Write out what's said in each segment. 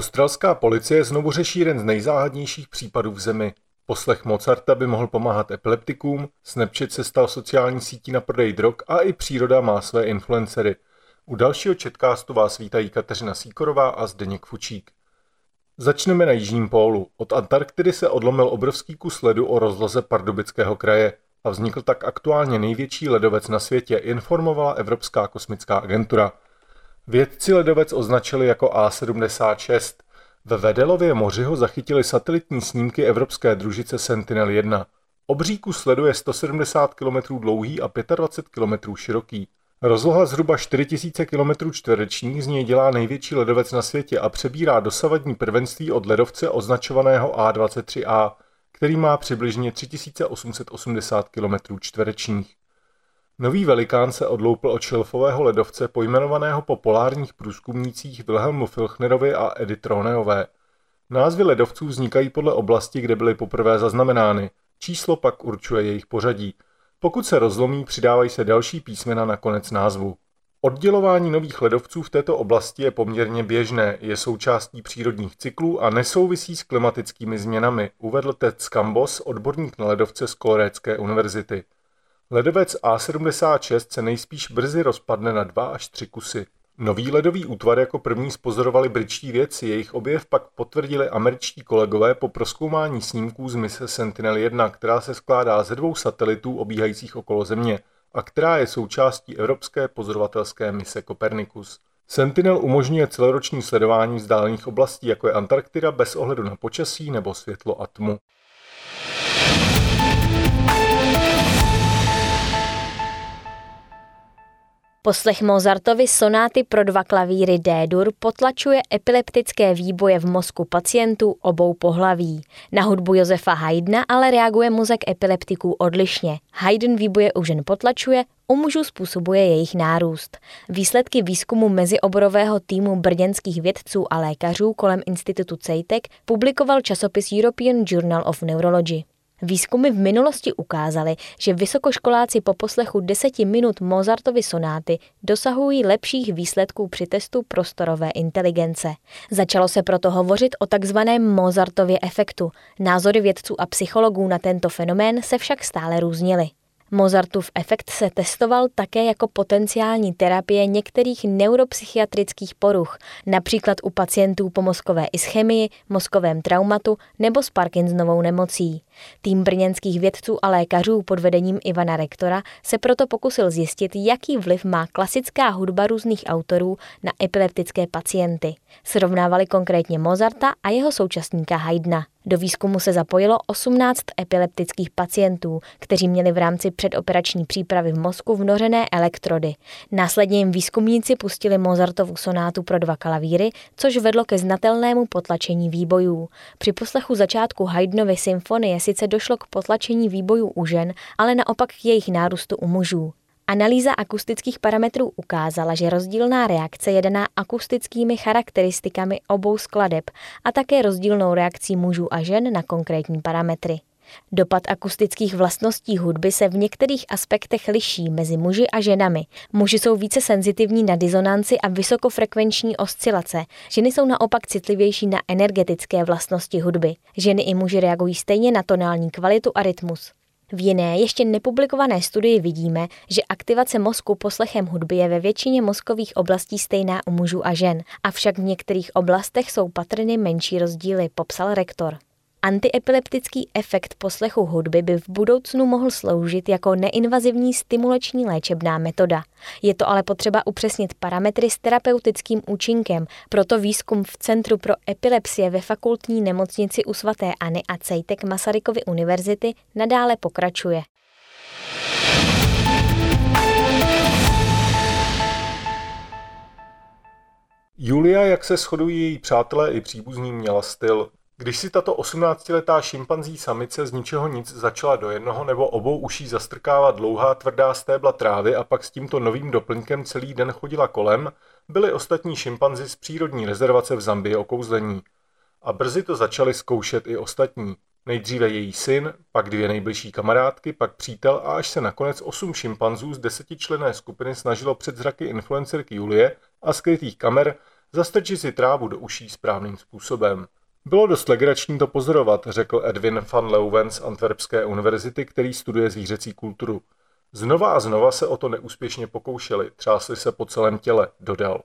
Australská policie znovu řeší jeden z nejzáhadnějších případů v zemi. Poslech Mozarta by mohl pomáhat epileptikům, Snapchat se stal sociální sítí na prodej drog a i příroda má své influencery. U dalšího četkástu vás vítají Kateřina Síkorová a Zdeněk Fučík. Začneme na Jižním pólu. Od Antarktidy se odlomil obrovský kus ledu o rozloze Pardubického kraje a vznikl tak aktuálně největší ledovec na světě, informovala Evropská kosmická agentura. Vědci ledovec označili jako A76. Ve Vedelově moři ho zachytili satelitní snímky evropské družice Sentinel-1. Obří kus ledu je 170 km dlouhý a 25 km široký. Rozloha zhruba 4000 km čtverečních z něj dělá největší ledovec na světě a přebírá dosavadní prvenství od ledovce označovaného A23A, který má přibližně 3880 km čtverečních. Nový velikán se odloupil od šelfového ledovce pojmenovaného po polárních průzkumnících Wilhelmu Filchnerovi a Edith Troneové. Názvy ledovců vznikají podle oblasti, kde byly poprvé zaznamenány. Číslo pak určuje jejich pořadí. Pokud se rozlomí, přidávají se další písmena na konec názvu. Oddělování nových ledovců v této oblasti je poměrně běžné, je součástí přírodních cyklů a nesouvisí s klimatickými změnami, uvedl Ted Skambos, odborník na ledovce z Kolorécké univerzity. Ledovec A76 se nejspíš brzy rozpadne na dva až tři kusy. Nový ledový útvar jako první spozorovali britští vědci, jejich objev pak potvrdili američtí kolegové po proskoumání snímků z mise Sentinel-1, která se skládá ze dvou satelitů obíhajících okolo Země a která je součástí evropské pozorovatelské mise Copernicus. Sentinel umožňuje celoroční sledování vzdálených oblastí, jako je Antarktida, bez ohledu na počasí nebo světlo a tmu. Poslech Mozartovy sonáty pro dva klavíry D-dur potlačuje epileptické výboje v mozku pacientů obou pohlaví. Na hudbu Josefa Haydna ale reaguje mozek epileptiků odlišně. Haydn výboje u žen potlačuje, u mužů způsobuje jejich nárůst. Výsledky výzkumu mezioborového týmu brněnských vědců a lékařů kolem institutu CEITEC publikoval časopis European Journal of Neurology. Výzkumy v minulosti ukázaly, že vysokoškoláci po poslechu deseti minut Mozartovy sonáty dosahují lepších výsledků při testu prostorové inteligence. Začalo se proto hovořit o takzvaném Mozartově efektu. Názory vědců a psychologů na tento fenomén se však stále různily. Mozartův efekt se testoval také jako potenciální terapie některých neuropsychiatrických poruch, například u pacientů po mozkové ischemii, mozkovém traumatu nebo s Parkinsonovou nemocí. Tým brněnských vědců a lékařů pod vedením Ivana Rektora se proto pokusil zjistit, jaký vliv má klasická hudba různých autorů na epileptické pacienty. Srovnávali konkrétně Mozarta a jeho současníka Haydna. Do výzkumu se zapojilo 18 epileptických pacientů, kteří měli v rámci předoperační přípravy v mozku vnořené elektrody. Následně jim výzkumníci pustili Mozartovu sonátu pro dva klavíry, což vedlo ke znatelnému potlačení výbojů. Při poslechu začátku Haydnovy symfonie sice došlo k potlačení výbojů u žen, ale naopak k jejich nárůstu u mužů. Analýza akustických parametrů ukázala, že rozdílná reakce je daná akustickými charakteristikami obou skladeb a také rozdílnou reakcí mužů a žen na konkrétní parametry. Dopad akustických vlastností hudby se v některých aspektech liší mezi muži a ženami. Muži jsou více senzitivní na disonanci a vysokofrekvenční oscilace. Ženy jsou naopak citlivější na energetické vlastnosti hudby. Ženy i muži reagují stejně na tonální kvalitu a rytmus. V jiné, ještě nepublikované studii vidíme, že aktivace mozku poslechem hudby je ve většině mozkových oblastí stejná u mužů a žen, avšak v některých oblastech jsou patrny menší rozdíly, popsal rektor. Antiepileptický efekt poslechu hudby by v budoucnu mohl sloužit jako neinvazivní stimulační léčebná metoda. Je to ale potřeba upřesnit parametry s terapeutickým účinkem, proto výzkum v Centru pro epilepsie ve fakultní nemocnici u svatéAny a Cejtek Masarykovy univerzity nadále pokračuje. Julia, jak se shodují její přátelé i příbuzní, měla styl. Když si tato 18-letá šimpanzí samice z ničeho nic začala do jednoho nebo obou uší zastrkávat dlouhá tvrdá stébla trávy a pak s tímto novým doplňkem celý den chodila kolem, byly ostatní šimpanzi z přírodní rezervace v Zambii okouzlení. A brzy to začali zkoušet i ostatní. Nejdříve její syn, pak dvě nejbližší kamarádky, pak přítel a až se nakonec osm šimpanzů z desetičlené skupiny snažilo před zraky influencerky Julie a skrytých kamer Zastrčit si trávu do uší správným způsobem. Bylo dost legrační to pozorovat, řekl Edwin van Leuven z Antwerpské univerzity, který studuje zvířecí kulturu. Znova a znova se o to neúspěšně pokoušeli, třásli se po celém těle, dodal.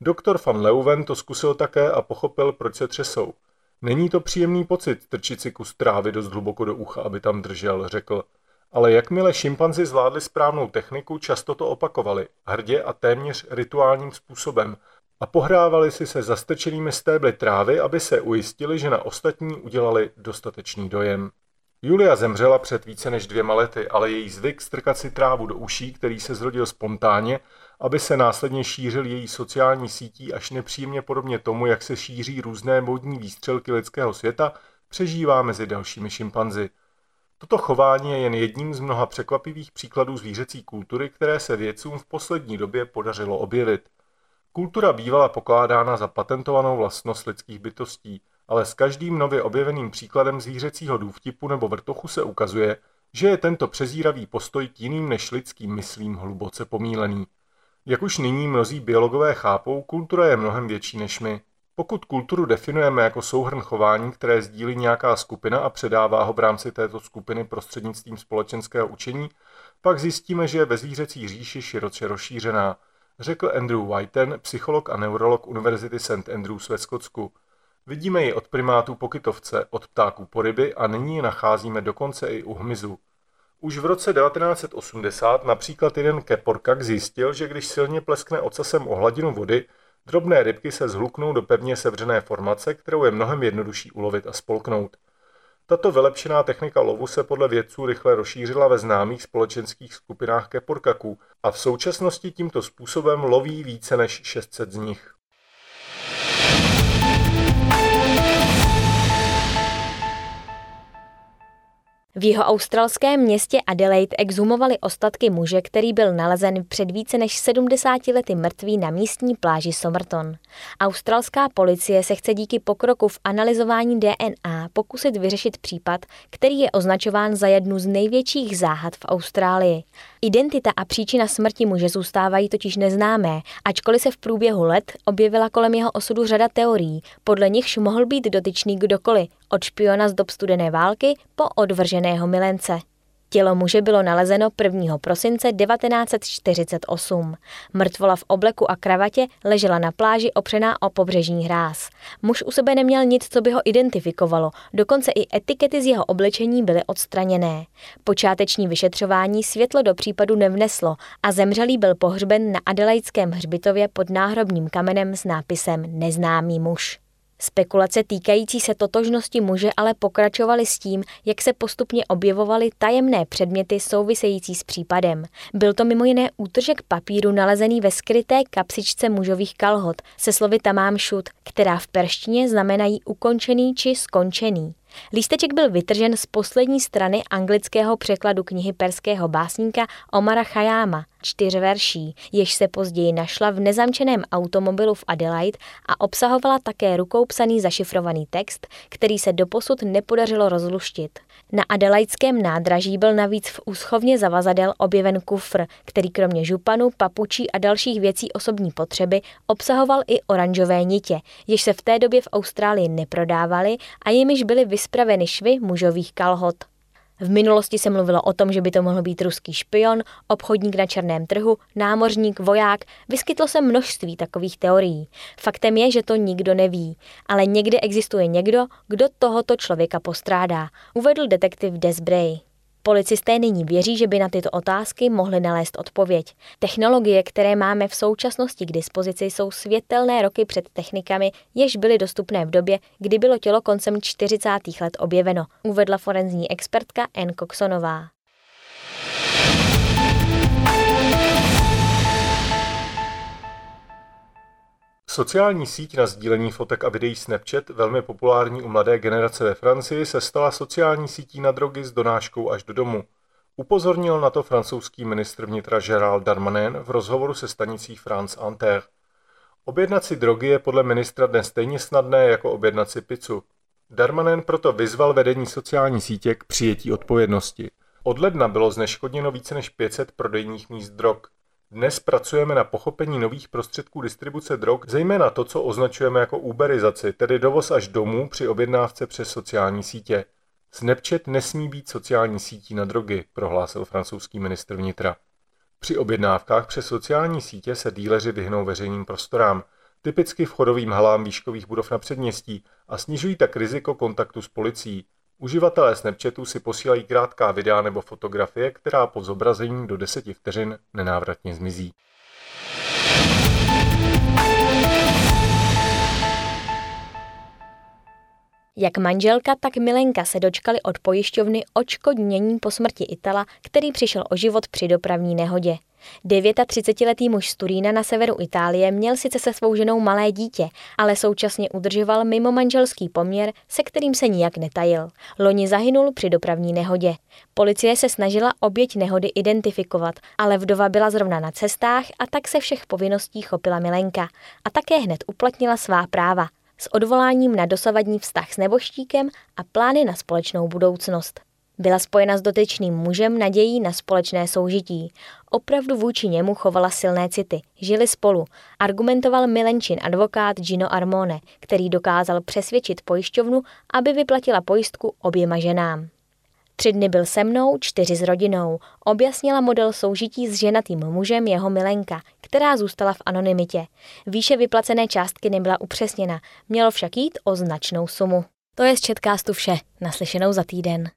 Doktor van Leuven to zkusil také a pochopil, proč se třesou. Není to příjemný pocit trčit si kus trávy dost hluboko do ucha, aby tam držel, řekl. Ale jakmile šimpanzi zvládli správnou techniku, často to opakovali, hrdě a téměř rituálním způsobem, a pohrávali si se zastrčenými stébly trávy, aby se ujistili, že na ostatní udělali dostatečný dojem. Julia zemřela před více než dvěma lety, ale její zvyk strkat si trávu do uší, který se zrodil spontánně, aby se následně šířil její sociální sítí až nepříjemně podobně tomu, jak se šíří různé modní výstřelky lidského světa, přežívá mezi dalšími šimpanzi. Toto chování je jen jedním z mnoha překvapivých příkladů zvířecí kultury, které se vědcům v poslední době podařilo objevit. Kultura bývala pokládána za patentovanou vlastnost lidských bytostí, ale s každým nově objeveným příkladem zvířecího důvtipu nebo vrtochu se ukazuje, že je tento přezíravý postoj k jiným než lidským myslím hluboce pomílený. Jak už nyní mnozí biologové chápou, kultura je mnohem větší než my. Pokud kulturu definujeme jako souhrn chování, které sdílí nějaká skupina a předává ho v rámci této skupiny prostřednictvím společenského učení, pak zjistíme, že je ve zvířecí říši široce rozšířená, řekl Andrew Whiten, psycholog a neurolog Univerzity St. Andrews ve Skotsku. Vidíme ji od primátů po kytovce, od ptáků po ryby a nyní ji nacházíme dokonce i u hmyzu. Už v roce 1980 například jeden keporkak zjistil, že když silně pleskne ocasem o hladinu vody, drobné rybky se zhluknou do pevně sevřené formace, kterou je mnohem jednodušší ulovit a spolknout. Tato vylepšená technika lovu se podle vědců rychle rozšířila ve známých společenských skupinách keporkaků a v současnosti tímto způsobem loví více než 600 z nich. V jeho australském městě Adelaide exhumovali ostatky muže, který byl nalezen před více než 70 lety mrtvý na místní pláži Somerton. Australská policie se chce díky pokroku v analyzování DNA pokusit vyřešit případ, který je označován za jednu z největších záhad v Austrálii. Identita a příčina smrti muže zůstávají totiž neznámé, ačkoliv se v průběhu let objevila kolem jeho osudu řada teorií, podle nichž mohl být dotyčný kdokoliv, od špiona z dob studené války po odvrženého milence. Tělo muže bylo nalezeno 1. prosince 1948. Mrtvola v obleku a kravatě ležela na pláži opřená o pobřežní hráz. Muž u sebe neměl nic, co by ho identifikovalo, dokonce i etikety z jeho oblečení byly odstraněné. Počáteční vyšetřování světlo do případu nevneslo a zemřelý byl pohřben na Adelaidském hřbitově pod náhrobním kamenem s nápisem Neznámý muž. Spekulace týkající se totožnosti muže ale pokračovaly s tím, jak se postupně objevovaly tajemné předměty související s případem. Byl to mimo jiné útržek papíru nalezený ve skryté kapsičce mužových kalhot se slovy tamám šut, která v perštině znamenají ukončený či skončený. Lísteček byl vytržen z poslední strany anglického překladu knihy perského básníka Omara Chayáma, čtyř verší, jež se později našla v nezamčeném automobilu v Adelaide a obsahovala také rukou psaný zašifrovaný text, který se doposud nepodařilo rozluštit. Na adelaidském nádraží byl navíc v úschovně zavazadel objeven kufr, který kromě županu, papučí a dalších věcí osobní potřeby obsahoval i oranžové nitě, jež se v té době v Austrálii neprodávaly a jimiž byly vyspraveny švy mužových kalhot. V minulosti se mluvilo o tom, že by to mohl být ruský špion, obchodník na černém trhu, námořník, voják. Vyskytlo se množství takových teorií. Faktem je, že to nikdo neví, ale někde existuje někdo, kdo tohoto člověka postrádá, uvedl detektiv Desbray. Policisté nyní věří, že by na tyto otázky mohli nalézt odpověď. Technologie, které máme v současnosti k dispozici, jsou světelné roky před technikami, jež byly dostupné v době, kdy bylo tělo koncem 40. let objeveno, uvedla forenzní expertka N. Coxonová. Sociální síť na sdílení fotek a videí Snapchat, velmi populární u mladé generace ve Francii, se stala sociální sítí na drogy s donáškou až do domu. Upozornil na to francouzský ministr vnitra Gérald Darmanin v rozhovoru se stanicí France Inter. Objednat si drogy je podle ministra dnes stejně snadné jako objednat si pizzu. Darmanin proto vyzval vedení sociální sítě k přijetí odpovědnosti. Od ledna bylo zneškodněno více než 500 prodejních míst drog. Dnes pracujeme na pochopení nových prostředků distribuce drog, zejména to, co označujeme jako uberizaci, tedy dovoz až domů při objednávce přes sociální sítě. Snapchat nesmí být sociální sítí na drogy, prohlásil francouzský ministr vnitra. Při objednávkách přes sociální sítě se díleři vyhnou veřejným prostorám, typicky vchodovým halám výškových budov na předměstí a snižují tak riziko kontaktu s policií. Uživatelé Snapchatu si posílají krátká videa nebo fotografie, která po zobrazení do 10 vteřin nenávratně zmizí. Jak manželka, tak Milenka se dočkali od pojišťovny očkodnění po smrti Itala, který přišel o život při dopravní nehodě. 39-letý muž z Turína na severu Itálie měl sice se svou ženou malé dítě, ale současně udržoval mimo manželský poměr, se kterým se nijak netajil. Loni zahynul při dopravní nehodě. Policie se snažila oběť nehody identifikovat, ale vdova byla zrovna na cestách a tak se všech povinností chopila Milenka a také hned uplatnila svá práva s odvoláním na dosavadní vztah s neboštíkem a plány na společnou budoucnost. Byla spojena s dotyčným mužem nadějí na společné soužití. Opravdu vůči němu chovala silné city. Žili spolu. Argumentoval Milenčin advokát Gino Armone, který dokázal přesvědčit pojišťovnu, aby vyplatila pojistku oběma ženám. Tři dny byl se mnou, čtyři s rodinou. Objasnila model soužití s ženatým mužem jeho milenka, která zůstala v anonymitě. Výše vyplacené částky nebyla upřesněna, mělo však jít o značnou sumu. To je z Četkástu vše, naslyšenou za týden.